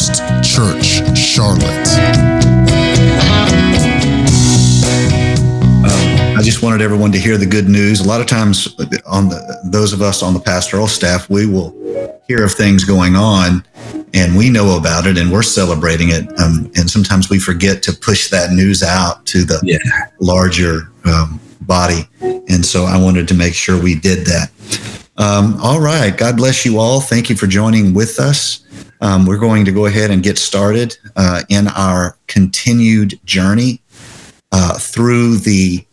First Church Charlotte. Um, I just wanted everyone to hear the good news. A lot of times, on the, those of us on the pastoral staff, we will hear of things going on, and we know about it, and we're celebrating it. Um, and sometimes we forget to push that news out to the yeah. larger um, body. And so I wanted to make sure we did that. Um, all right. God bless you all. Thank you for joining with us. Um, we're going to go ahead and get started uh, in our continued journey uh, through the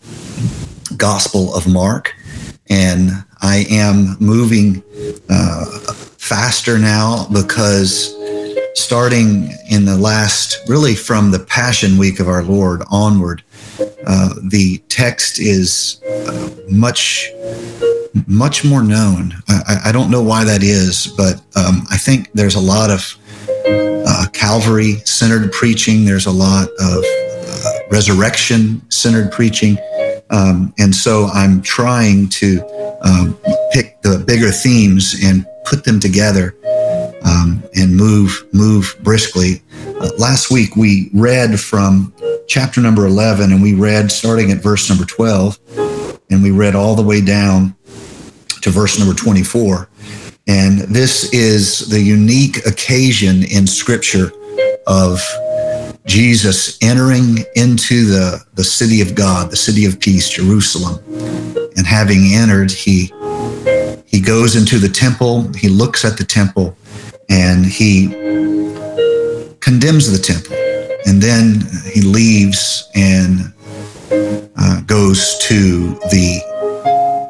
Gospel of Mark. And I am moving uh, faster now because starting in the last, really from the Passion Week of our Lord onward, uh, the text is uh, much much more known. I, I, don't know why that is, but um, I think there's a lot of uh, Calvary centered preaching. There's a lot of uh, resurrection centered preaching. Um, and so I'm trying to um, pick the bigger themes and put them together um, and move move briskly. Uh, last week we read from chapter number 11 and we read starting at verse number 12 and we read all the way down to verse number 24. And this is the unique occasion in Scripture of Jesus entering into the, the city of God, the city of peace, Jerusalem. And having entered, he, he goes into the temple, he looks at the temple, and he condemns the temple. And then he leaves and uh, goes to the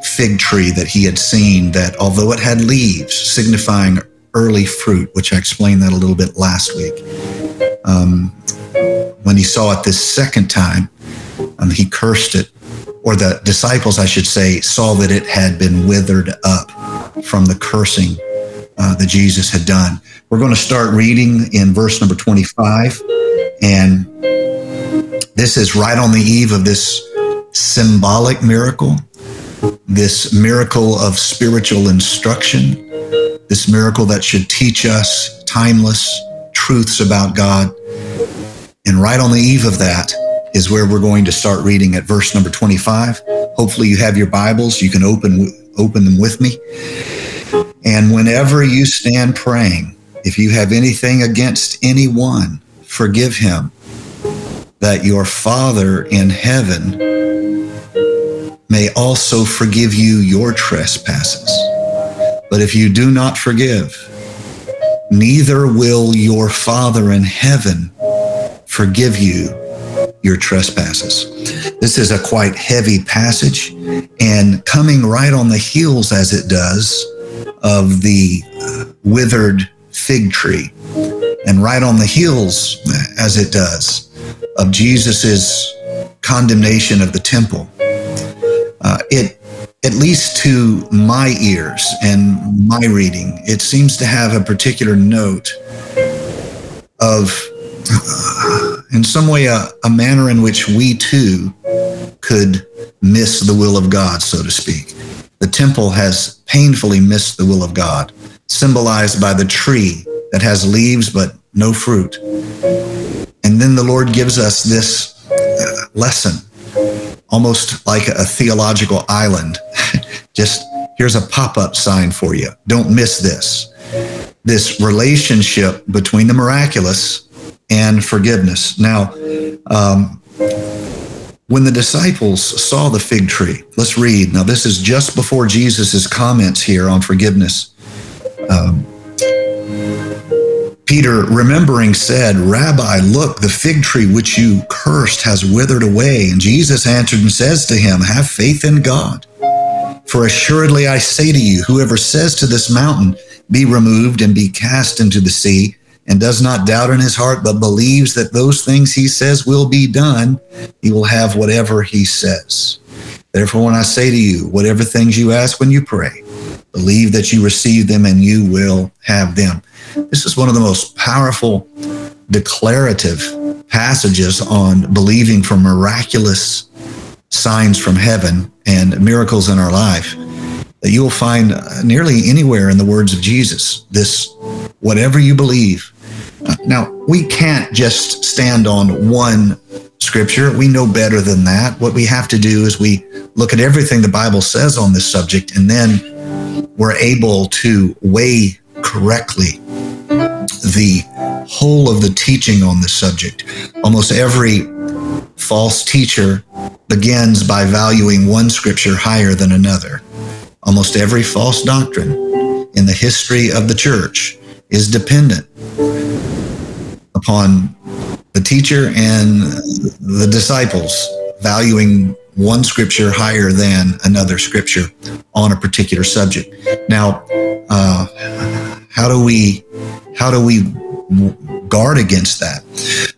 fig tree that he had seen that although it had leaves signifying early fruit, which I explained that a little bit last week, um, when he saw it this second time, um, he cursed it, or the disciples, I should say, saw that it had been withered up from the cursing uh, that Jesus had done. We're going to start reading in verse number 25, and this is right on the eve of this symbolic miracle this miracle of spiritual instruction, this miracle that should teach us timeless truths about God. And right on the eve of that is where we're going to start reading at verse number 25. Hopefully you have your Bibles, you can open open them with me. And whenever you stand praying, if you have anything against anyone, forgive him that your Father in heaven may also forgive you your trespasses. But if you do not forgive, neither will your Father in heaven forgive you your trespasses. This is a quite heavy passage, and coming right on the heels, as it does, of the uh, withered fig tree, and right on the heels, as it does, of Jesus's condemnation of the temple uh, it, at least to my ears and my reading, it seems to have a particular note of, uh, in some way, a, a manner in which we too could miss the will of God, so to speak. The temple has painfully missed the will of God, symbolized by the tree that has leaves but no fruit. And then the Lord gives us this uh, lesson almost like a theological island. Just here's a pop up sign for you. Don't miss this. This relationship between the miraculous and forgiveness. Now, um, when the disciples saw the fig tree, let's read. Now, this is just before Jesus' comments here on forgiveness. Um, Peter, remembering, said, Rabbi, look, the fig tree which you cursed has withered away. And Jesus answered and says to him, Have faith in God. For assuredly I say to you, whoever says to this mountain, Be removed and be cast into the sea, and does not doubt in his heart, but believes that those things he says will be done, he will have whatever he says. Therefore, when I say to you, whatever things you ask when you pray, believe that you receive them and you will have them. This is one of the most powerful declarative passages on believing for miraculous signs from heaven and miracles in our life that you'll find nearly anywhere in the words of Jesus. This, whatever you believe, Now, we can't just stand on one scripture. We know better than that. What we have to do is we look at everything the Bible says on this subject, and then we're able to weigh correctly the whole of the teaching on the subject. Almost every false teacher begins by valuing one scripture higher than another. Almost every false doctrine in the history of the church is dependent upon the teacher and the disciples valuing one scripture higher than another scripture on a particular subject. Now, uh, how do we how do we guard against that?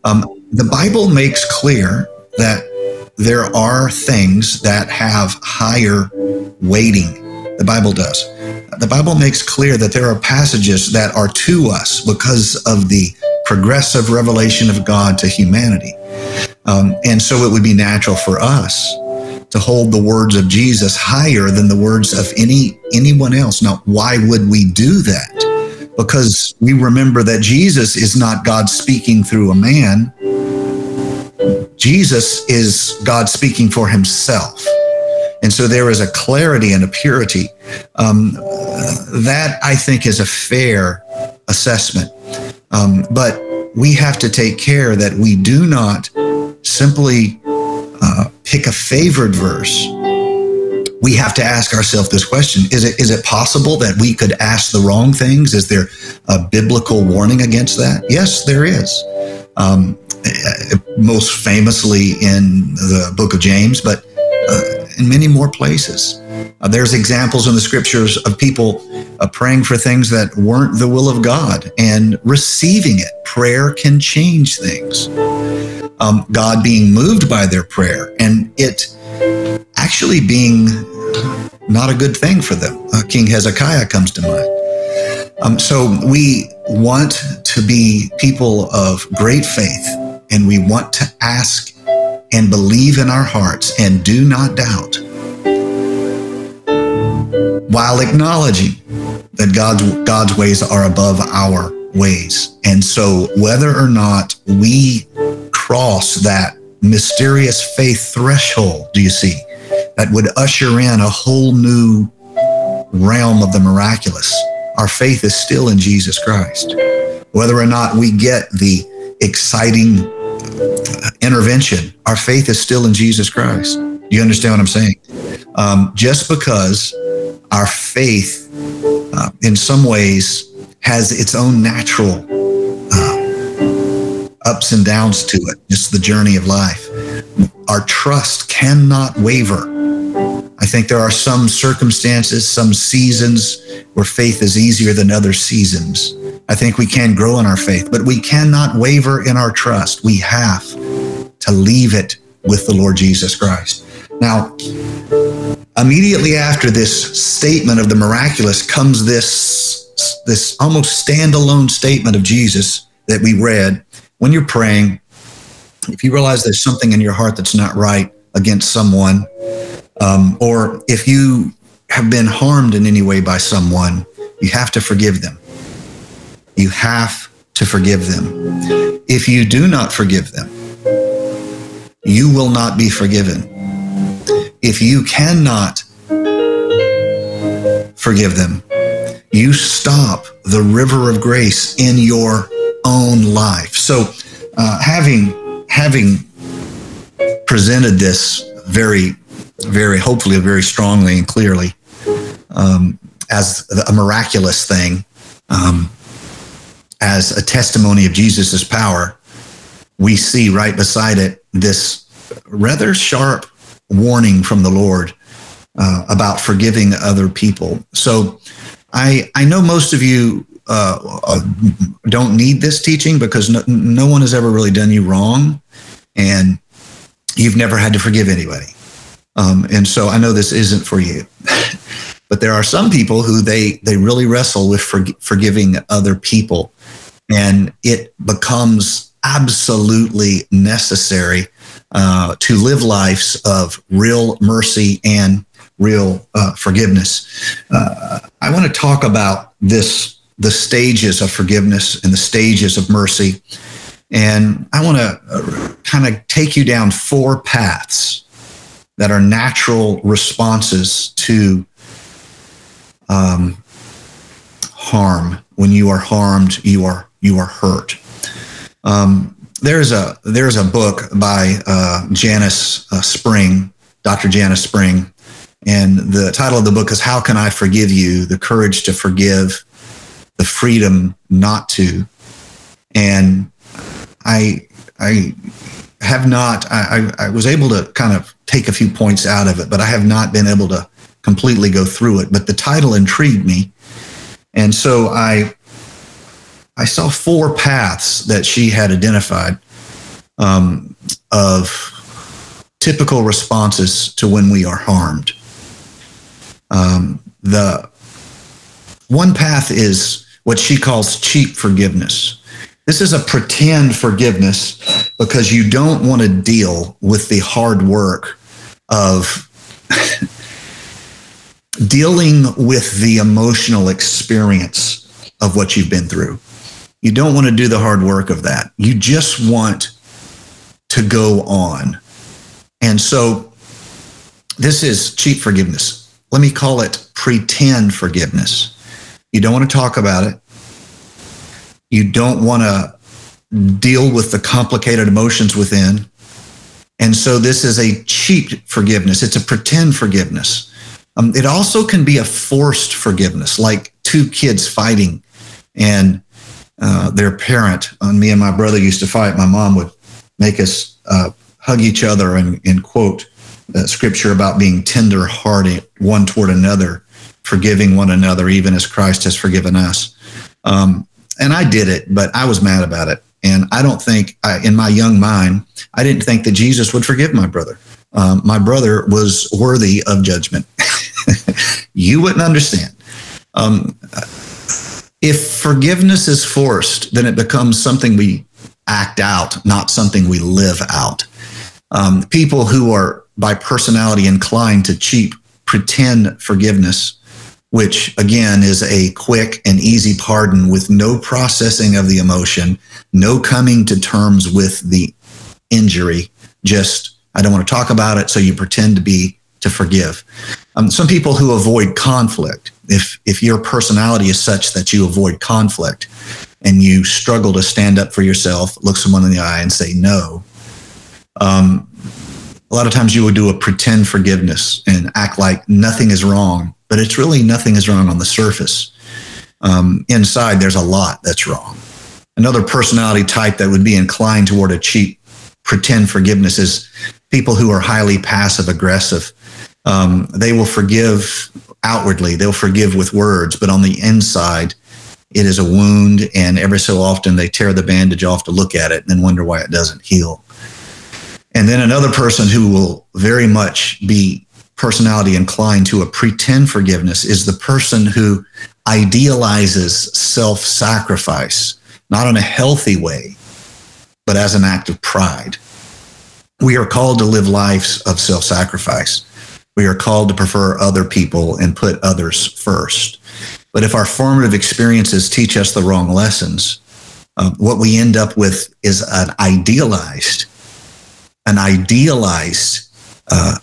Um, the Bible makes clear that there are things that have higher weighting. The Bible does. The Bible makes clear that there are passages that are to us because of the progressive revelation of God to humanity. Um, and so it would be natural for us to hold the words of Jesus higher than the words of any anyone else. Now, why would we do that? Because we remember that Jesus is not God speaking through a man. Jesus is God speaking for himself. And so there is a clarity and a purity. Um, that I think is a fair assessment. Um, but we have to take care that we do not simply uh, pick a favored verse. We have to ask ourselves this question: Is it is it possible that we could ask the wrong things? Is there a biblical warning against that? Yes, there is. Um, most famously in the book of James, but uh, in many more places. Uh, there's examples in the scriptures of people uh, praying for things that weren't the will of God and receiving it. Prayer can change things. Um, God being moved by their prayer and it actually being not a good thing for them. Uh, King Hezekiah comes to mind. Um, so we want to be people of great faith and we want to ask and believe in our hearts and do not doubt while acknowledging that God's, God's ways are above our ways. And so whether or not we cross that mysterious faith threshold, do you see, that would usher in a whole new realm of the miraculous, our faith is still in Jesus Christ. Whether or not we get the exciting intervention, our faith is still in Jesus Christ. You understand what I'm saying? Um, just because our faith, uh, in some ways, has its own natural ups and downs to it, just the journey of life. Our trust cannot waver. I think there are some circumstances, some seasons where faith is easier than other seasons. I think we can grow in our faith, but we cannot waver in our trust. We have to leave it with the Lord Jesus Christ. Now, immediately after this statement of the miraculous comes this this almost standalone statement of Jesus that we read. When you're praying, if you realize there's something in your heart that's not right against someone, um, or if you have been harmed in any way by someone, you have to forgive them. You have to forgive them. If you do not forgive them, you will not be forgiven. If you cannot forgive them, you stop the river of grace in your own life. So, uh, having having presented this very, very hopefully very strongly and clearly um, as a miraculous thing, um, as a testimony of Jesus' power, we see right beside it this rather sharp warning from the Lord uh, about forgiving other people. So I I know most of you uh, uh, don't need this teaching because no, no one has ever really done you wrong, and you've never had to forgive anybody. Um, and so I know this isn't for you. but there are some people who they they really wrestle with for, forgiving other people and it becomes absolutely necessary uh, to live lives of real mercy and real uh, forgiveness. Uh, I want to talk about this the stages of forgiveness and the stages of mercy. And I want to kind of take you down four paths that are natural responses to um, harm. When you are harmed, you are you are hurt. Um, there's a there's a book by uh, Janis uh, Spring, Dr. Janis Spring, and the title of the book is "How Can I Forgive You? The Courage to Forgive, the Freedom Not to." And I I have not. I, I was able to kind of take a few points out of it, but I have not been able to completely go through it. But the title intrigued me, and so I I saw four paths that she had identified um, of typical responses to when we are harmed. Um, the one path is what she calls cheap forgiveness. This is a pretend forgiveness because you don't want to deal with the hard work of dealing with the emotional experience of what you've been through. You don't want to do the hard work of that. You just want to go on. And so this is cheap forgiveness. Let me call it pretend forgiveness. You don't want to talk about it. You don't want to deal with the complicated emotions within. And so this is a cheap forgiveness. It's a pretend forgiveness. Um, it also can be a forced forgiveness, like two kids fighting and uh, their parent. And me and my brother used to fight. My mom would make us uh, hug each other and, and quote scripture about being tender hearted one toward another, forgiving one another, even as Christ has forgiven us. Um, and I did it, but I was mad about it. And I don't think, I, in my young mind, I didn't think that Jesus would forgive my brother. Um, my brother was worthy of judgment. you wouldn't understand. Um, if forgiveness is forced, then it becomes something we act out, not something we live out. Um, people who are by personality inclined to cheap pretend forgiveness, which again is a quick and easy pardon with no processing of the emotion, no coming to terms with the injury, just I don't want to talk about it, so you pretend to be to forgive. Um, some people who avoid conflict, if if your personality is such that you avoid conflict and you struggle to stand up for yourself, look someone in the eye and say no, um, a lot of times you would do a pretend forgiveness and act like nothing is wrong, but it's really nothing is wrong on the surface. Um, inside, there's a lot that's wrong. Another personality type that would be inclined toward a cheap pretend forgiveness is people who are highly passive aggressive. Um, they will forgive outwardly, they'll forgive with words, but on the inside, it is a wound. And every so often, they tear the bandage off to look at it and then wonder why it doesn't heal. And then another person who will very much be personality inclined to a pretend forgiveness is the person who idealizes self sacrifice, not in a healthy way, but as an act of pride. We are called to live lives of self sacrifice. We are called to prefer other people and put others first. But if our formative experiences teach us the wrong lessons, uh, what we end up with is an idealized, an idealized uh,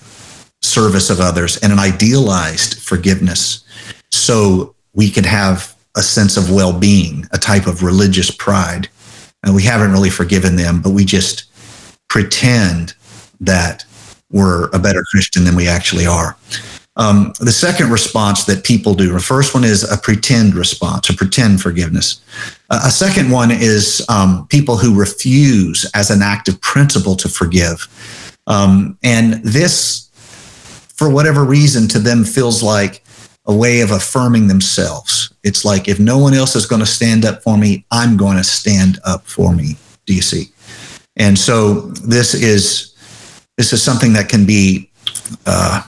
service of others and an idealized forgiveness. So we can have a sense of well being, a type of religious pride. And we haven't really forgiven them, but we just pretend that we're a better Christian than we actually are. Um, the second response that people do, the first one is a pretend response, a pretend forgiveness. Uh, a second one is um, people who refuse as an act of principle to forgive. Um, and this, for whatever reason, to them feels like a way of affirming themselves. It's like if no one else is going to stand up for me, I'm going to stand up for me. Do you see? And so this is this is something that can be. Uh,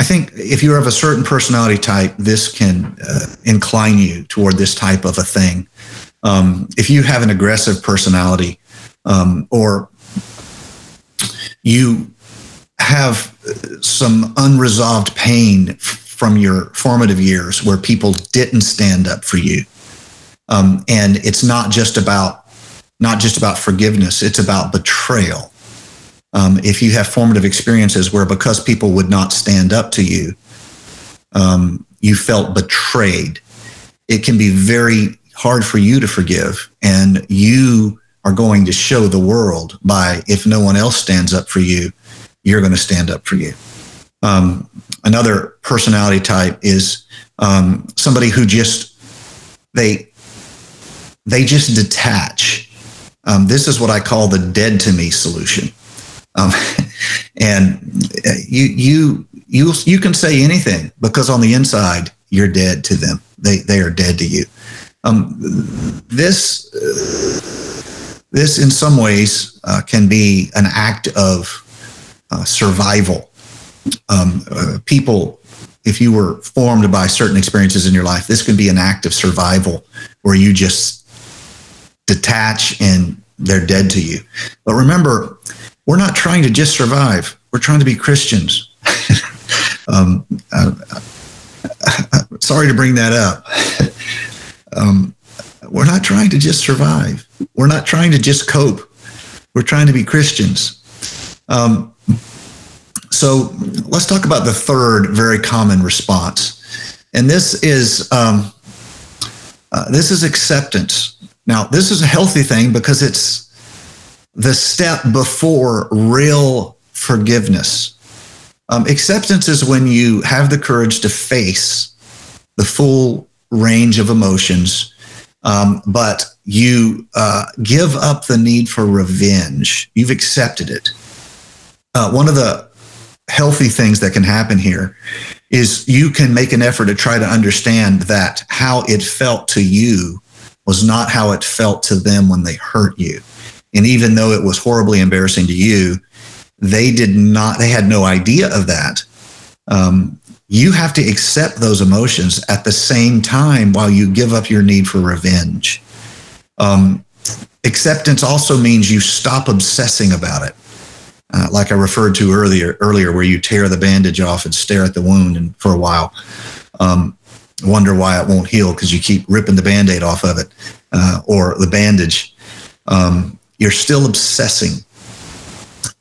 I think if you're of a certain personality type, this can uh, incline you toward this type of a thing. Um, if you have an aggressive personality, um, or you have some unresolved pain from your formative years where people didn't stand up for you. Um, and it's not just about not just about forgiveness; it's about betrayal. Um, if you have formative experiences where because people would not stand up to you, um, you felt betrayed, it can be very hard for you to forgive, and you are going to show the world by if no one else stands up for you, you're going to stand up for you. Um, another personality type is um, somebody who just they they just detach. Um, this is what I call the dead to me solution. Um, and you you you you can say anything because on the inside you're dead to them. They they are dead to you. Um, this uh, this in some ways uh, can be an act of uh, survival. Um, uh, people, if you were formed by certain experiences in your life, this can be an act of survival where you just detach and they're dead to you. But remember, we're not trying to just survive. We're trying to be Christians. um, uh, sorry to bring that up. um, we're not trying to just survive. We're not trying to just cope. We're trying to be Christians. Um, so let's talk about the third very common response, and this is um, uh, this is acceptance. Now, this is a healthy thing because it's the step before real forgiveness. Um, acceptance is when you have the courage to face the full range of emotions, um, but you uh, give up the need for revenge. You've accepted it. Uh, one of the healthy things that can happen here is you can make an effort to try to understand that how it felt to you was not how it felt to them when they hurt you. And even though it was horribly embarrassing to you, they did not, they had no idea of that. Um, you have to accept those emotions at the same time while you give up your need for revenge. Um, acceptance also means you stop obsessing about it uh, like I referred to earlier, earlier, where you tear the bandage off and stare at the wound and for a while, um, wonder why it won't heal because you keep ripping the band-aid off of it uh, or the bandage. Um, you're still obsessing.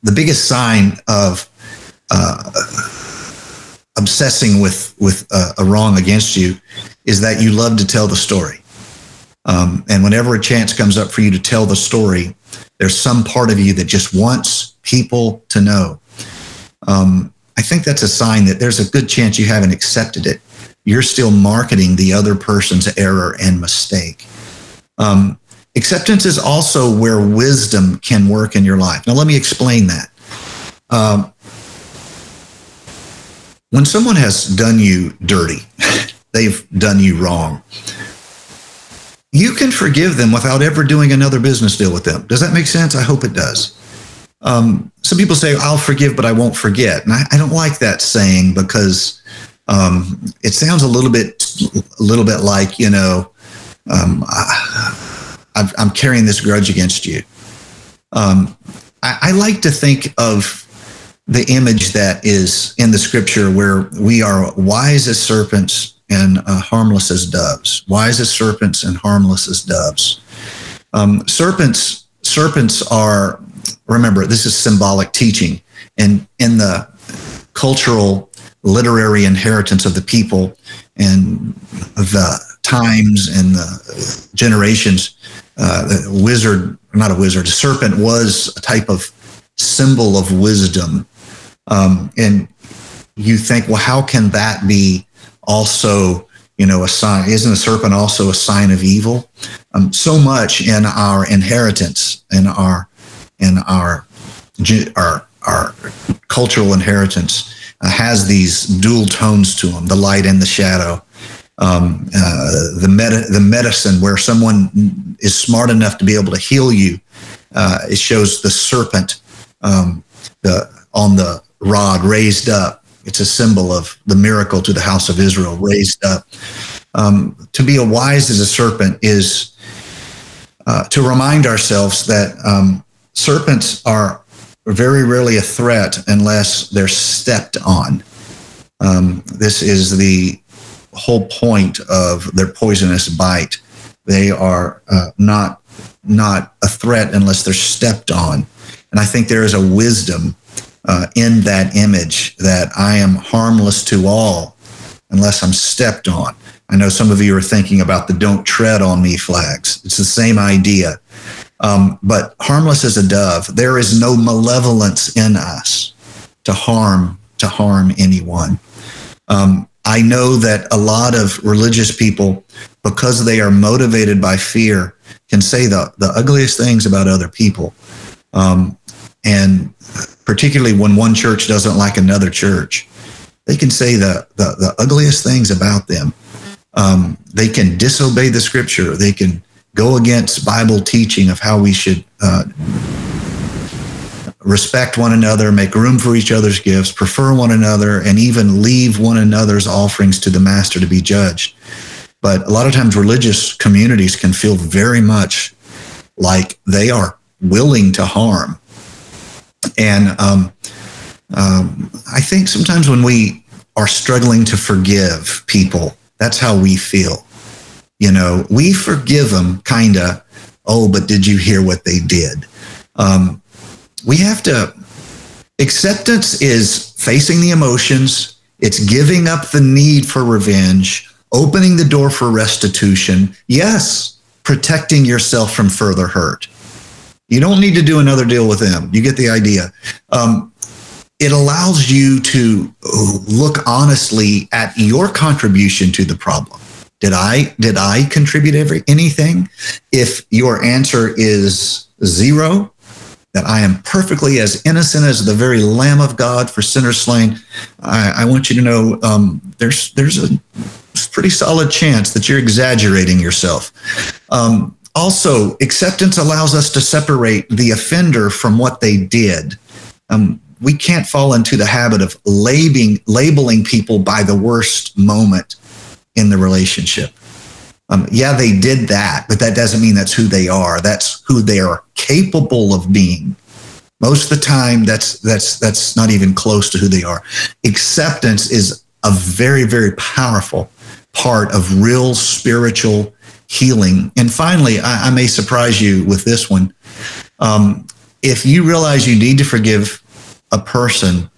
The biggest sign of uh, obsessing with with a, a, wrong against you is that you love to tell the story. Um, and whenever a chance comes up for you to tell the story, there's some part of you that just wants people to know. Um, I think that's a sign that there's a good chance you haven't accepted it. You're still marketing the other person's error and mistake. Um, acceptance is also where wisdom can work in your life. Now, let me explain that. Um, when someone has done you dirty, they've done you wrong, you can forgive them without ever doing another business deal with them. Does that make sense? I hope it does. Um, some people say, I'll forgive, but I won't forget. And I, I don't like that saying because um, it sounds a little bit, a little bit like, you know, um, am carrying this grudge against you. Um, I, I like to think of the image that is in the scripture where we are wise as serpents and uh, harmless as doves. Wise as serpents and harmless as doves. Um, serpents, serpents are remember, this is symbolic teaching. And in the cultural, literary inheritance of the people and the times and the generations, uh, wizard, not a wizard, a serpent was a type of symbol of wisdom. Um, and you think, well, how can that be also, you know, a sign? Isn't a serpent also a sign of evil? Um, so much in our inheritance in our and our our our cultural inheritance uh, has these dual tones to them: the light and the shadow. Um, uh, the med- the medicine where someone is smart enough to be able to heal you. Uh, it shows the serpent um, the, on the rod raised up. It's a symbol of the miracle to the house of Israel raised up. Um, to be a wise as a serpent is uh, to remind ourselves that um, serpents are very rarely a threat unless they're stepped on. Um, this is the whole point of their poisonous bite. They are uh, not not a threat unless they're stepped on, and I think there is a wisdom uh, in that image that I am harmless to all unless I'm stepped on. I know some of you are thinking about the "Don't tread on me" flags. It's the same idea, um, but harmless as a dove. There is no malevolence in us to harm to harm anyone. Um, I know that a lot of religious people, because they are motivated by fear, can say the, the ugliest things about other people. Um, and particularly when one church doesn't like another church, they can say the, the, the ugliest things about them. Um, they can disobey the scripture. They can go against Bible teaching of how we should uh, respect one another, make room for each other's gifts, prefer one another, and even leave one another's offerings to the master to be judged. But a lot of times, religious communities can feel very much like they are willing to harm. And um, um, I think sometimes when we are struggling to forgive people, that's how we feel. You know, we forgive them, kind of. Oh, but did you hear what they did? Um, we have to acceptance is facing the emotions. It's giving up the need for revenge opening the door for restitution. Yes protecting yourself from further hurt. You don't need to do another deal with them. You get the idea. Um, it allows you to look honestly at your contribution to the problem. Did i did i contribute every anything? If your answer is zero that I am perfectly as innocent as the very Lamb of God for sinners slain. I, I want you to know um, there's there's a pretty solid chance that you're exaggerating yourself. Um, also, acceptance allows us to separate the offender from what they did. Um, we can't fall into the habit of labeling labeling people by the worst moment in the relationship. Um, yeah, they did that, but that doesn't mean that's who they are. That's who they are capable of being. Most of the time, that's that's that's not even close to who they are. Acceptance is a very very powerful part of real spiritual healing. And finally, I, I may surprise you with this one. Um, if you realize you need to forgive a person,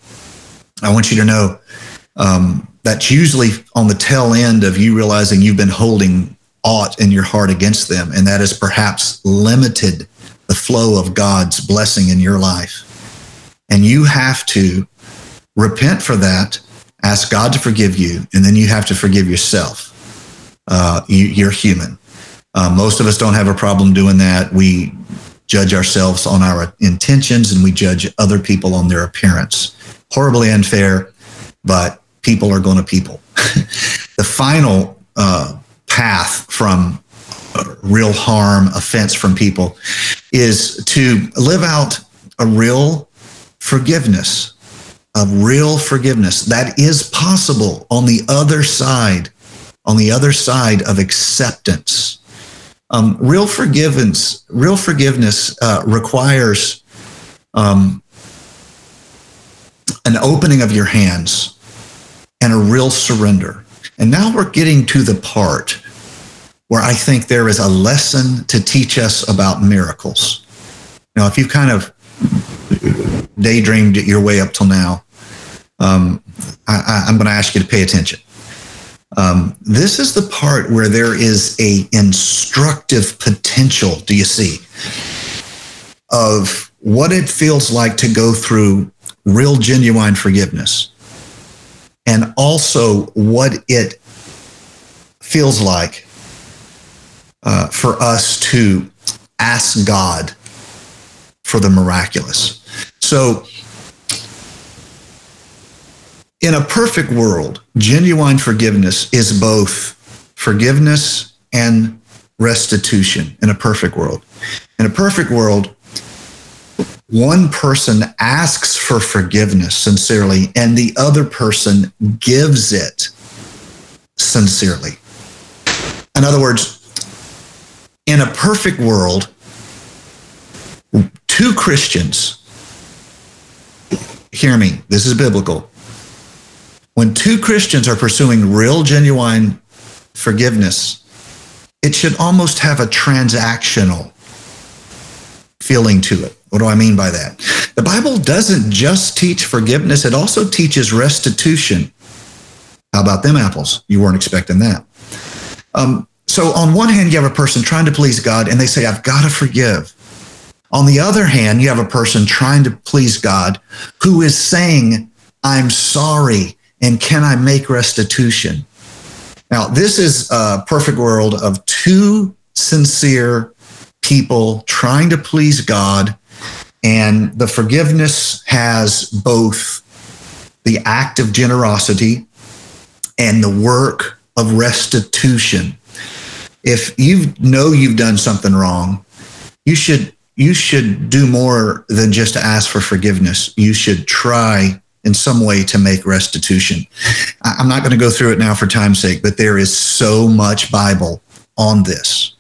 I want you to know um, that's usually on the tail end of you realizing you've been holding aught in your heart against them, and that has perhaps limited the flow of God's blessing in your life. And you have to repent for that, ask God to forgive you, and then you have to forgive yourself. Uh, you, are human. Uh, most of us don't have a problem doing that. We judge ourselves on our intentions and we judge other people on their appearance. Horribly unfair, but people are going to people. the final uh, path from real harm, offense from people, is to live out a real forgiveness, a real forgiveness that is possible on the other side, on the other side of acceptance. Um, real forgiveness, real forgiveness uh, requires um, an opening of your hands and a real surrender. And now we're getting to the part where I think there is a lesson to teach us about miracles. Now, if you've kind of daydreamed your way up till now, um, I, am going to ask you to pay attention. Um, this is the part where there is a instructive potential. Do you see of what it feels like to go through real, genuine forgiveness, and also what it feels like uh, for us to ask God for the miraculous. So, in a perfect world, genuine forgiveness is both forgiveness and restitution in a perfect world. In a perfect world, one person asks for forgiveness sincerely and the other person gives it sincerely. In other words, in a perfect world, two Christians, hear me, this is biblical. when two Christians are pursuing real, genuine forgiveness, it should almost have a transactional feeling to it. What do I mean by that? The Bible doesn't just teach forgiveness, it also teaches restitution. How about them apples? You weren't expecting that. Um, so, on one hand, you have a person trying to please God and they say, I've got to forgive. On the other hand, you have a person trying to please God who is saying, I'm sorry and can I make restitution? Now, this is a perfect world of two sincere people trying to please God, and the forgiveness has both the act of generosity and the work of restitution. If you know you've done something wrong, you should you should do more than just ask for forgiveness. You should try in some way to make restitution. I'm not going to go through it now for time's sake, but there is so much Bible on this.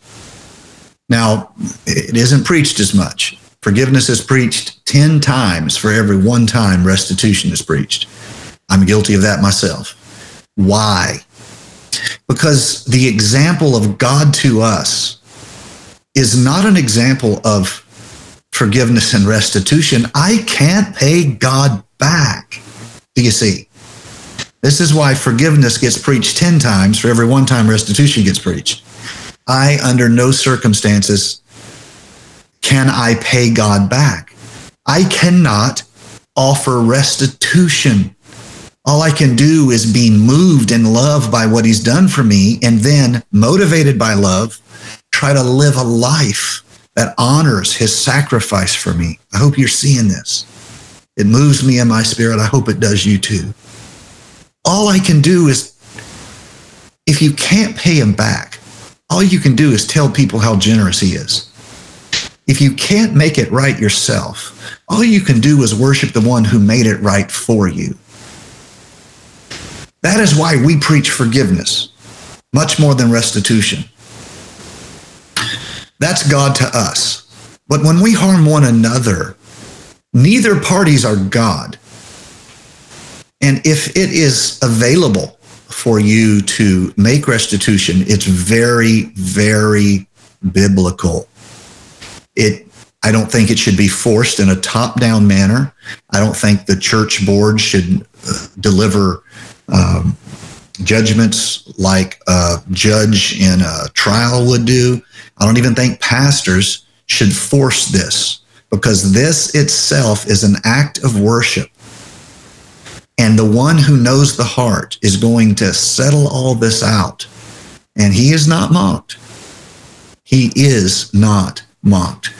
Now, it isn't preached as much. Forgiveness is preached 10 times for every one time restitution is preached. I'm guilty of that myself. Why? Because the example of God to us is not an example of forgiveness and restitution. I can't pay God back. Do you see? This is why forgiveness gets preached 10 times for every one time restitution gets preached. I, under no circumstances, can I pay God back. I cannot offer restitution. All I can do is be moved in love by what he's done for me, and then, motivated by love, try to live a life that honors his sacrifice for me. I hope you're seeing this. It moves me in my spirit. I hope it does you too. All I can do is, if you can't pay him back, all you can do is tell people how generous he is. If you can't make it right yourself, all you can do is worship the one who made it right for you. That is why we preach forgiveness, much more than restitution. That's God to us. But when we harm one another, neither parties are God. And if it is available for you to make restitution, it's very, very biblical. It I don't think it should be forced in a top-down manner. I don't think the church board should uh, deliver um, judgments like a judge in a trial would do. I don't even think pastors should force this because this itself is an act of worship. And the one who knows the heart is going to settle all this out. And he is not mocked. He is not mocked.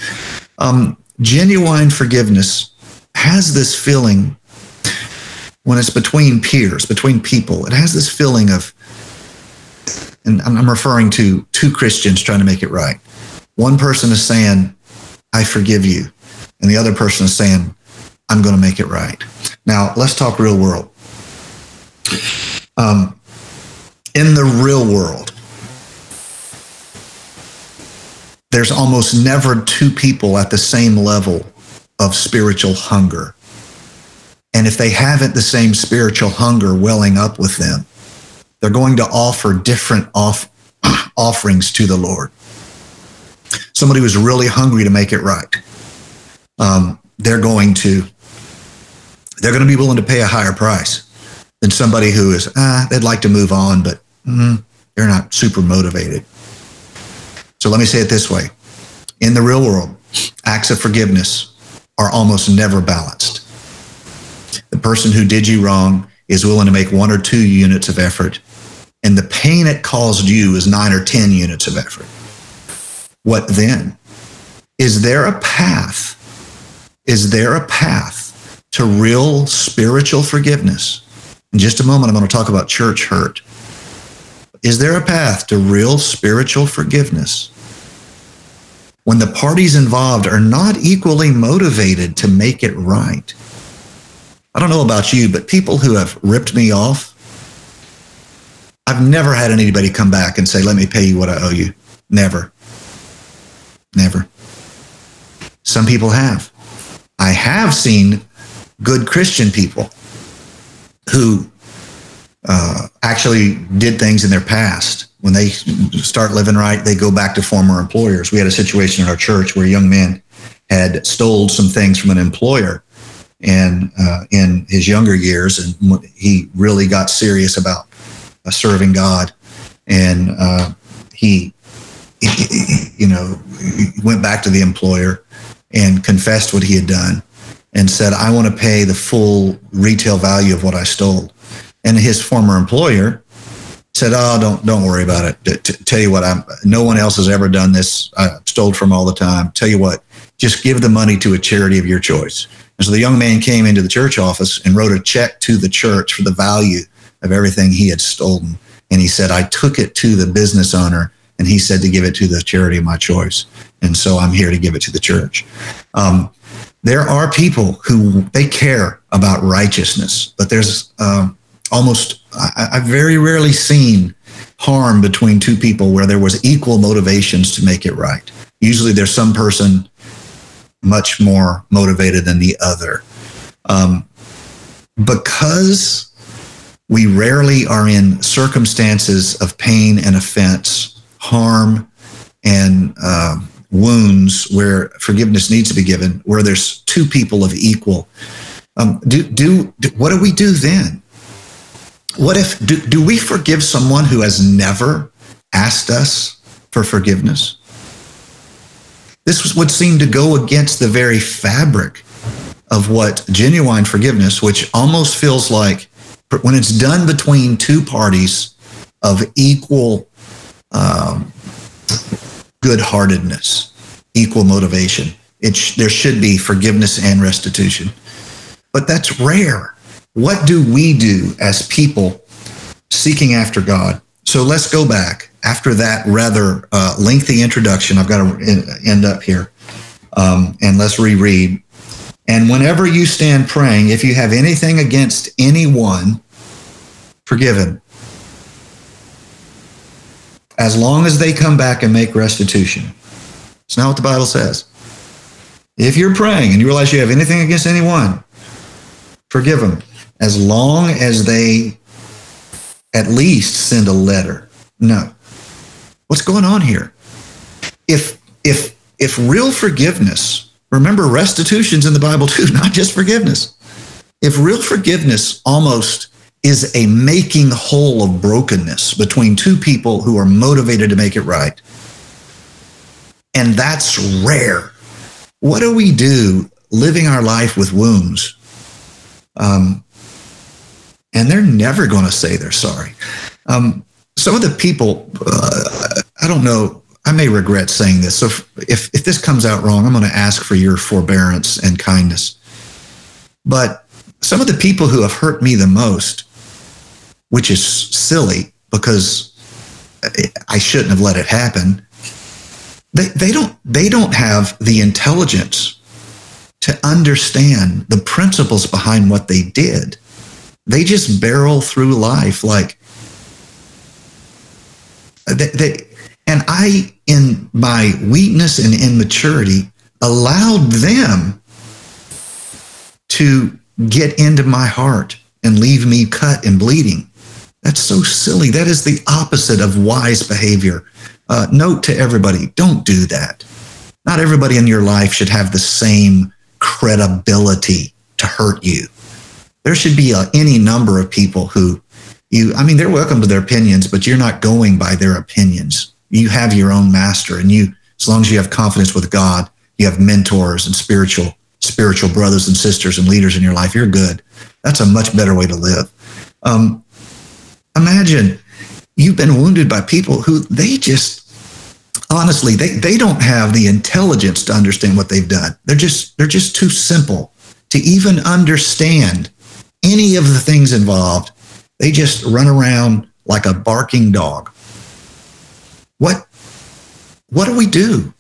Um, genuine forgiveness has this feeling when it's between peers, between people, it has this feeling of, and I'm referring to two Christians trying to make it right. One person is saying, I forgive you. And the other person is saying, I'm going to make it right. Now, let's talk real world. Um, in the real world, there's almost never two people at the same level of spiritual hunger. And if they haven't the same spiritual hunger welling up with them, they're going to offer different off- offerings to the Lord. Somebody who's really hungry to make it right, um, they're going to they're going to be willing to pay a higher price than somebody who is ah, they'd like to move on, but mm, they're not super motivated. So let me say it this way: in the real world, acts of forgiveness are almost never balanced the person who did you wrong is willing to make one or two units of effort, and the pain it caused you is nine or 10 units of effort. What then? Is there a path? Is there a path to real spiritual forgiveness? In just a moment, I'm going to talk about church hurt. Is there a path to real spiritual forgiveness when the parties involved are not equally motivated to make it right? I don't know about you, but people who have ripped me off, I've never had anybody come back and say, let me pay you what I owe you. Never. Never. Some people have. I have seen good Christian people who uh, actually did things in their past. When they start living right, they go back to former employers. We had a situation in our church where a young man had stole some things from an employer and uh, in his younger years, and he really got serious about uh, serving God, and uh, he, he, you know, went back to the employer and confessed what he had done, and said, "I want to pay the full retail value of what I stole." And his former employer said, "Oh, don't don't worry about it. T- tell you what, I'm no one else has ever done this. I stole from all the time. Tell you what, just give the money to a charity of your choice." And so the young man came into the church office and wrote a check to the church for the value of everything he had stolen. And he said, I took it to the business owner and he said to give it to the charity of my choice. And so I'm here to give it to the church. Um, there are people who they care about righteousness, but there's um, almost, I've very rarely seen harm between two people where there was equal motivations to make it right. Usually there's some person much more motivated than the other. Um, because we rarely are in circumstances of pain and offense, harm, and uh, wounds where forgiveness needs to be given, where there's two people of equal. Um, do, do, do what do we do then? What if do, do we forgive someone who has never asked us for forgiveness? This would seem to go against the very fabric of what genuine forgiveness, which almost feels like when it's done between two parties of equal um, good-heartedness, equal motivation. It sh- there should be forgiveness and restitution, but that's rare. What do we do as people seeking after God? So let's go back after that rather uh, lengthy introduction, I've got to end up here. Um, and let's reread. And whenever you stand praying, if you have anything against anyone, forgive him. As long as they come back and make restitution. It's not what the Bible says. If you're praying and you realize you have anything against anyone, forgive them. As long as they at least send a letter. No, What's going on here? If if if real forgiveness, remember restitution's in the Bible too, not just forgiveness. If real forgiveness almost is a making whole of brokenness between two people who are motivated to make it right, and that's rare. What do we do living our life with wounds? Um, and they're never going to say they're sorry. Um, some of the people, uh, I don't know, I may regret saying this. So if, if this comes out wrong, I'm going to ask for your forbearance and kindness. But some of the people who have hurt me the most, which is silly because I shouldn't have let it happen, they, they don't they don't have the intelligence to understand the principles behind what they did. They just barrel through life like they, they, and I, in my weakness and immaturity, allowed them to get into my heart and leave me cut and bleeding. That's so silly. That is the opposite of wise behavior. Uh, note to everybody don't do that. Not everybody in your life should have the same credibility to hurt you. There should be a, any number of people who you i mean they're welcome to their opinions but you're not going by their opinions. You have your own master and you as long as you have confidence with god you have mentors and spiritual spiritual brothers and sisters and leaders in your life you're good. That's a much better way to live. Um, imagine you've been wounded by people who they just honestly they, they don't have the intelligence to understand what they've done. They're just they're just too simple to even understand any of the things involved they just run around like a barking dog. What what do we do?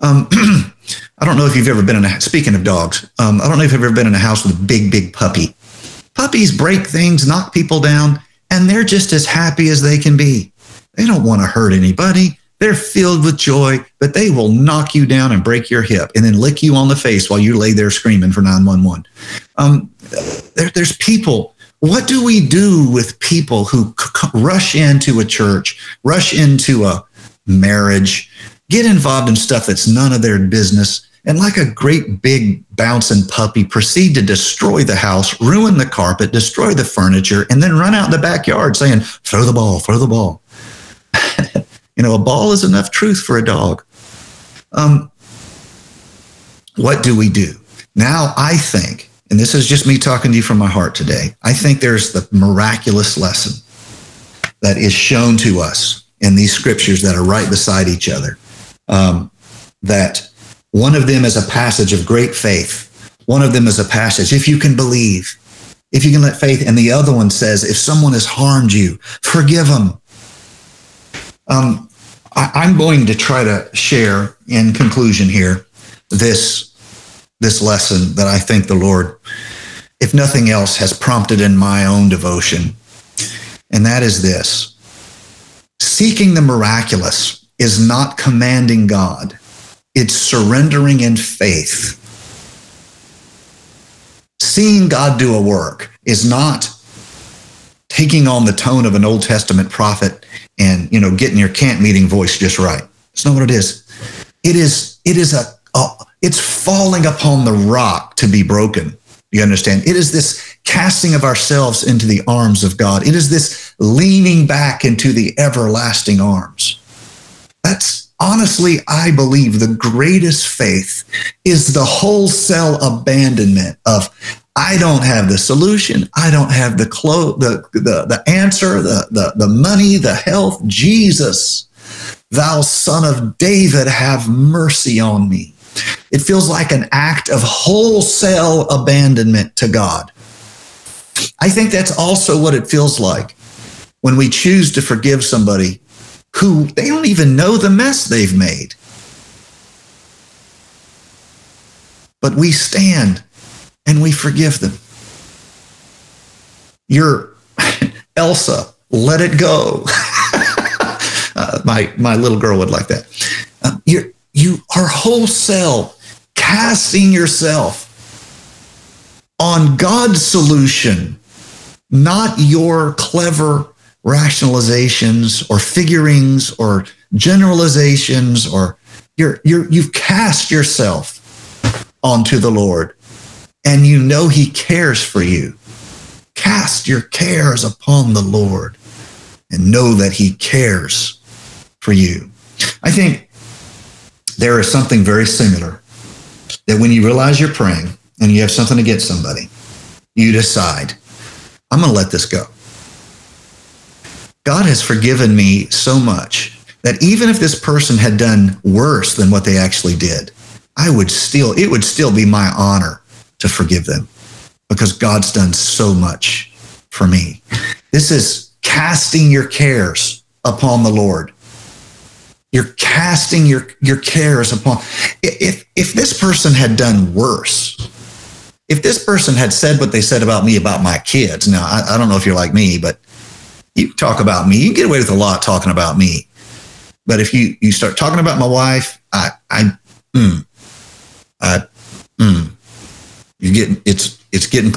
Um, I don't know if you've ever been in a speaking of dogs. Um, I don't know if you've ever been in a house with a big, big puppy. Puppies break things, knock people down, and they're just as happy as they can be. They don't want to hurt anybody. They're filled with joy, but they will knock you down and break your hip and then lick you on the face while you lay there screaming for 911. Um, there, there's people what do we do with people who c- rush into a church, rush into a marriage, get involved in stuff that's none of their business, and like a great big bouncing puppy, proceed to destroy the house, ruin the carpet, destroy the furniture, and then run out in the backyard saying, throw the ball, throw the ball. You know, a ball is enough truth for a dog. Um, what do we do? Now, I think and this is just me talking to you from my heart today, I think there's the miraculous lesson that is shown to us in these scriptures that are right beside each other. Um, that one of them is a passage of great faith, one of them is a passage, if you can believe, if you can let faith, and the other one says, if someone has harmed you, forgive them. Um, I, I'm going to try to share in conclusion here this this lesson that I think the Lord, if nothing else, has prompted in my own devotion. And that is this seeking the miraculous is not commanding God, it's surrendering in faith. Seeing God do a work is not taking on the tone of an Old Testament prophet and you know getting your camp meeting voice just right. It's not what it is. It is it is a, a it's falling upon the rock to be broken. You understand? It is this casting of ourselves into the arms of God. It is this leaning back into the everlasting arms. That's honestly, I believe the greatest faith is the wholesale abandonment of I don't have the solution. I don't have the clo- the, the, the answer, the, the, the money, the health. Jesus, thou son of David, have mercy on me. It feels like an act of wholesale abandonment to God. I think that's also what it feels like when we choose to forgive somebody who they don't even know the mess they've made. But we stand and we forgive them. You're Elsa, let it go. uh, my, my little girl would like that. Uh, you're, you are wholesale casting yourself on God's solution, not your clever rationalizations or figurings or generalizations or you're, you're, you've cast yourself onto the Lord and you know he cares for you. Cast your cares upon the Lord and know that he cares for you. I think there is something very similar that when you realize you're praying and you have something against somebody, you decide, I'm going to let this go. God has forgiven me so much that even if this person had done worse than what they actually did, I would still, it would still be my honor to forgive them because God's done so much for me. This is casting your cares upon the Lord. You're casting your, your cares upon. If, if this person had done worse, if this person had said what they said about me about my kids, now I, I don't know if you're like me, but you talk about me, you get away with a lot talking about me. But if you, you start talking about my wife, I, I, mm, I, mm, you getting, it's, it's getting,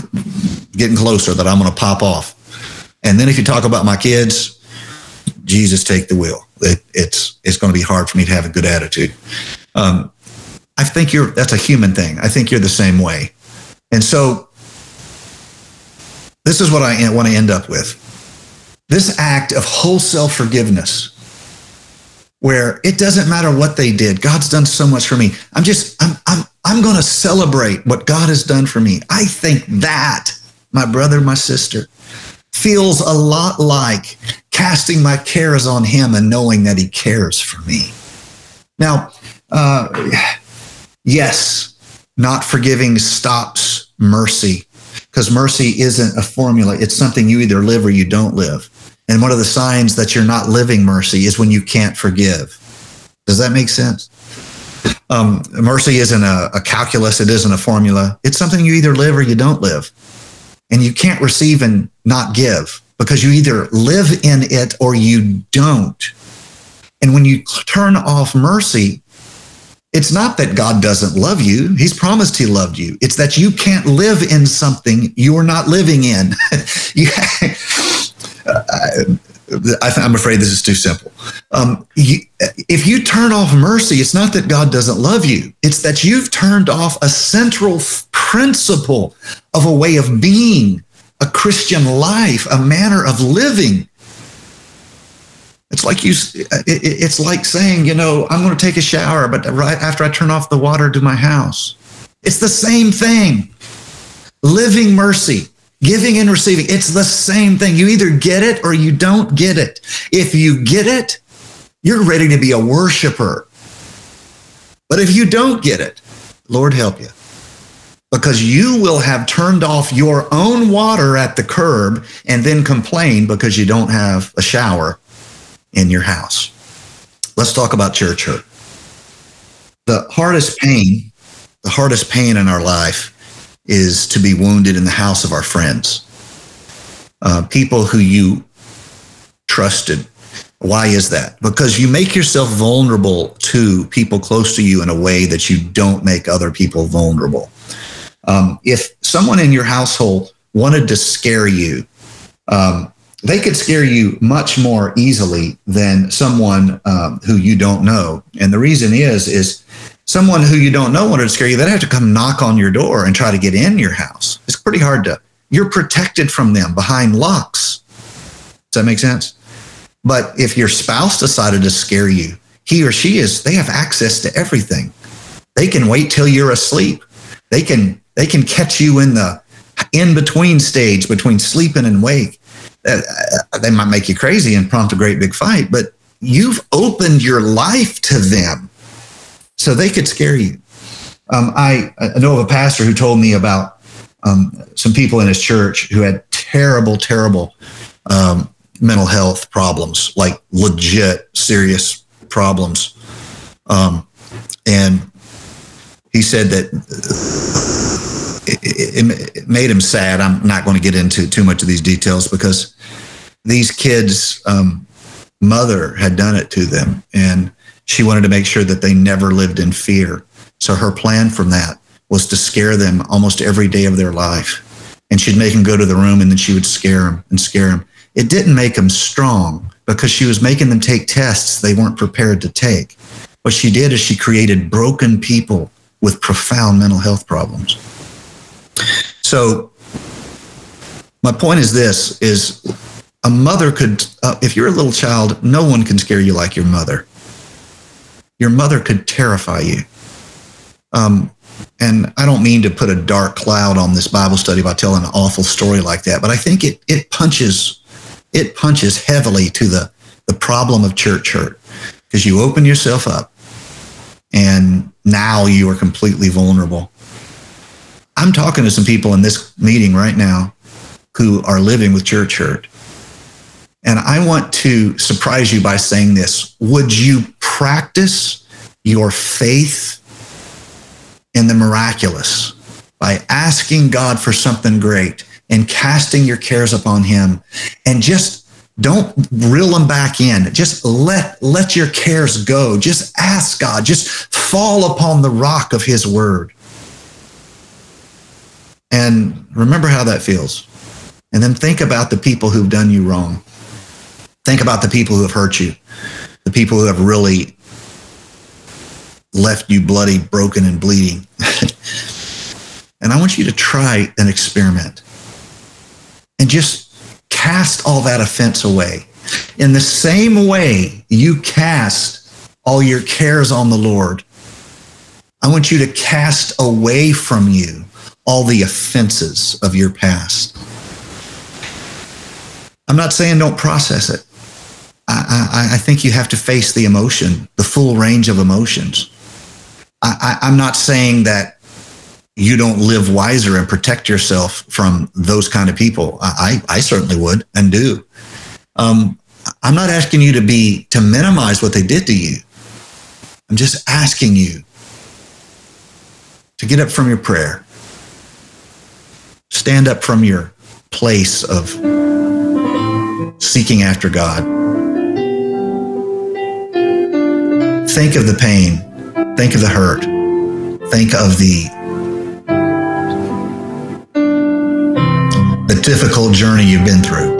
getting closer that I'm going to pop off. And then if you talk about my kids, Jesus take the wheel. It, it's it's going to be hard for me to have a good attitude. Um, I think you're that's a human thing. I think you're the same way, and so this is what I want to end up with. This act of wholesale forgiveness, where it doesn't matter what they did, God's done so much for me. I'm just I'm I'm I'm going to celebrate what God has done for me. I think that, my brother, my sister, feels a lot like casting my cares on him and knowing that he cares for me. Now, uh, yes, not forgiving stops mercy because mercy isn't a formula. It's something you either live or you don't live. And one of the signs that you're not living mercy is when you can't forgive. Does that make sense? Um, mercy isn't a, a calculus, it isn't a formula. It's something you either live or you don't live. And you can't receive and not give because you either live in it or you don't. And when you turn off mercy, it's not that God doesn't love you. He's promised he loved you. It's that you can't live in something you're not living in. you, I, am afraid this is too simple. Um, you, if you turn off mercy, it's not that God doesn't love you. It's that you've turned off a central principle of a way of being, a Christian life, a manner of living. It's like you. It's like saying, you know, I'm going to take a shower, but right after I turn off the water to my house, it's the same thing. Living mercy, giving and receiving, it's the same thing. You either get it or you don't get it. If you get it, you're ready to be a worshiper. But if you don't get it, Lord help you because you will have turned off your own water at the curb and then complain because you don't have a shower in your house. Let's talk about church hurt. The hardest pain, the hardest pain in our life is to be wounded in the house of our friends. Uh, people who you trusted. Why is that? Because you make yourself vulnerable to people close to you in a way that you don't make other people vulnerable. Um, if someone in your household wanted to scare you, um, they could scare you much more easily than someone um, who you don't know. And the reason is, is someone who you don't know wanted to scare you, they'd have to come knock on your door and try to get in your house. It's pretty hard to, you're protected from them behind locks. Does that make sense? But if your spouse decided to scare you, he or she is, they have access to everything. They can wait till you're asleep. They can, they can catch you in the in between stage between sleeping and wake uh, they might make you crazy and prompt a great big fight, but you've opened your life to them so they could scare you. Um, I, I, know of a pastor who told me about um, some people in his church who had terrible, terrible um, mental health problems, like legit serious problems. Um, and he said that it, it, made him sad. I'm not going to get into too much of these details because these kids' um, mother had done it to them, and she wanted to make sure that they never lived in fear. So her plan from that was to scare them almost every day of their life. And she'd make them go to the room and then she would scare them and scare them. It didn't make them strong because she was making them take tests they weren't prepared to take. What she did is she created broken people with profound mental health problems. So my point is this is a mother could, uh, if you're a little child, no one can scare you like your mother. Your mother could terrify you. Um, and I don't mean to put a dark cloud on this Bible study by telling an awful story like that, but I think it it punches it punches heavily to the the problem of church hurt because you open yourself up and now you are completely vulnerable. I'm talking to some people in this meeting right now who are living with church hurt. And I want to surprise you by saying this. Would you practice your faith in the miraculous by asking God for something great and casting your cares upon him and just don't reel them back in. Just let, let your cares go. Just ask God. Just fall upon the rock of his word. And remember how that feels. And then think about the people who've done you wrong. Think about the people who have hurt you, the people who have really left you bloody, broken, and bleeding. and I want you to try an experiment and just cast all that offense away. In the same way you cast all your cares on the Lord, I want you to cast away from you all the offenses of your past. I'm not saying don't process it. I, I, think you have to face the emotion, the full range of emotions. I, I'm not saying that you don't live wiser and protect yourself from those kind of people. I, I certainly would and do. Um, I'm not asking you to be to minimize what they did to you. I'm just asking you to get up from your prayer, stand up from your place of seeking after God think of the pain Think of the hurt. Think of the the difficult journey you've been through.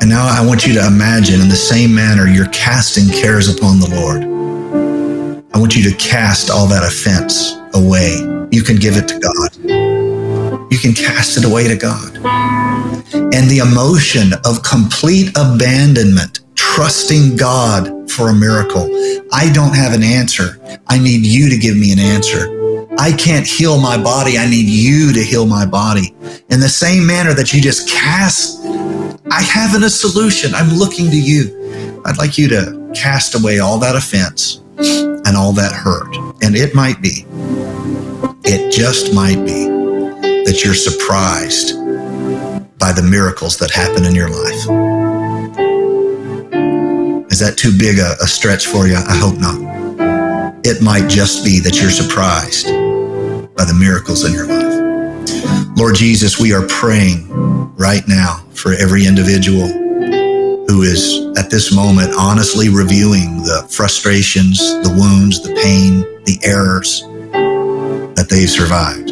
And now I want you to imagine in the same manner you're casting cares upon the Lord. I want you to cast all that offense away. You can give it to God. You can cast it away to God. And the emotion of complete abandonment, trusting God for a miracle. I don't have an answer. I need you to give me an answer. I can't heal my body. I need you to heal my body. In the same manner that you just cast I haven't a solution. I'm looking to you. I'd like you to cast away all that offense and all that hurt. And it might be, it just might be that you're surprised by the miracles that happen in your life. That too big a, a stretch for you? I hope not. It might just be that you're surprised by the miracles in your life. Lord Jesus, we are praying right now for every individual who is at this moment honestly reviewing the frustrations, the wounds, the pain, the errors that they've survived.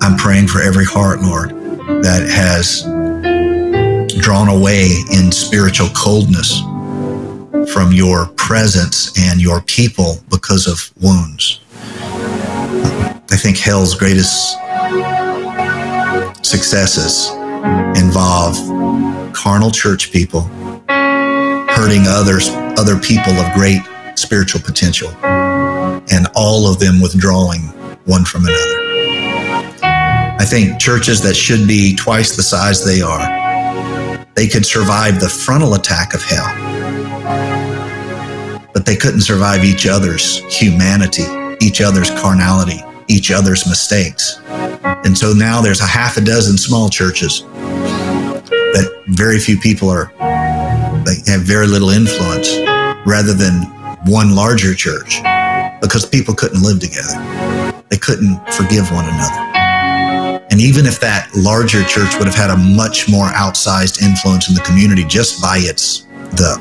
I'm praying for every heart, Lord, that has drawn away in spiritual coldness from your presence and your people because of wounds. I think hell's greatest successes involve carnal church people hurting others, other people of great spiritual potential, and all of them withdrawing one from another. I think churches that should be twice the size they are, they could survive the frontal attack of hell, but they couldn't survive each other's humanity, each other's carnality, each other's mistakes. And so now there's a half a dozen small churches that very few people are, they have very little influence rather than one larger church because people couldn't live together. They couldn't forgive one another. And even if that larger church would have had a much more outsized influence in the community just by its the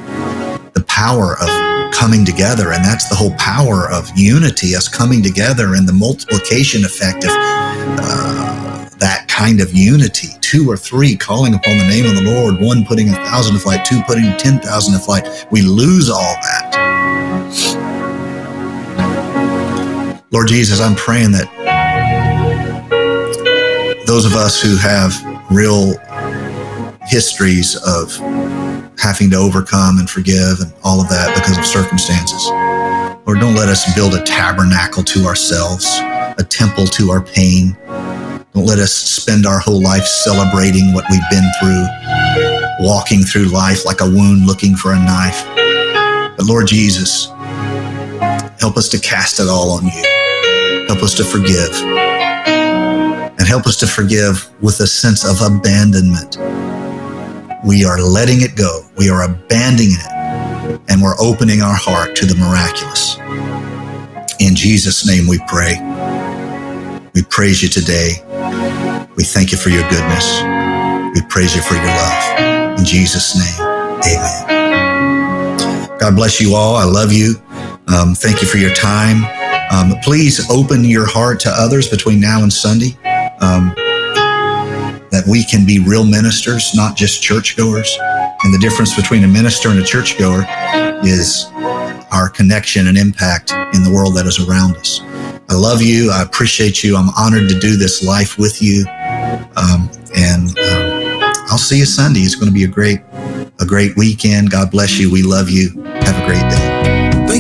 the power of coming together and that's the whole power of unity us coming together and the multiplication effect of uh, that kind of unity. Two or three calling upon the name of the lord one putting a thousand to flight two putting ten thousand to flight. We lose all that. Lord jesus i'm praying that those of us who have real histories of having to overcome and forgive and all of that because of circumstances. Lord, don't let us build a tabernacle to ourselves, a temple to our pain. Don't let us spend our whole life celebrating what we've been through, walking through life like a wound looking for a knife. But Lord Jesus, help us to cast it all on you. Help us to forgive. And help us to forgive with a sense of abandonment we are letting it go. We are abandoning it. And we're opening our heart to the miraculous. In Jesus' name we pray. We praise you today. We thank you for your goodness. We praise you for your love. In Jesus' name, amen. God bless you all. I love you. Um, thank you for your time. Um, please open your heart to others between now and Sunday. Um, that we can be real ministers, not just churchgoers. And the difference between a minister and a churchgoer is our connection and impact in the world that is around us. I love you. I appreciate you. I'm honored to do this life with you. Um, and um, I'll see you Sunday. It's going to be a great, a great weekend. God bless you. We love you. Have a great day.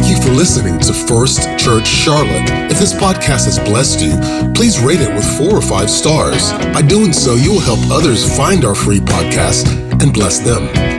Thank you for listening to First Church Charlotte. If this podcast has blessed you, please rate it with four or five stars. By doing so, you will help others find our free podcast and bless them.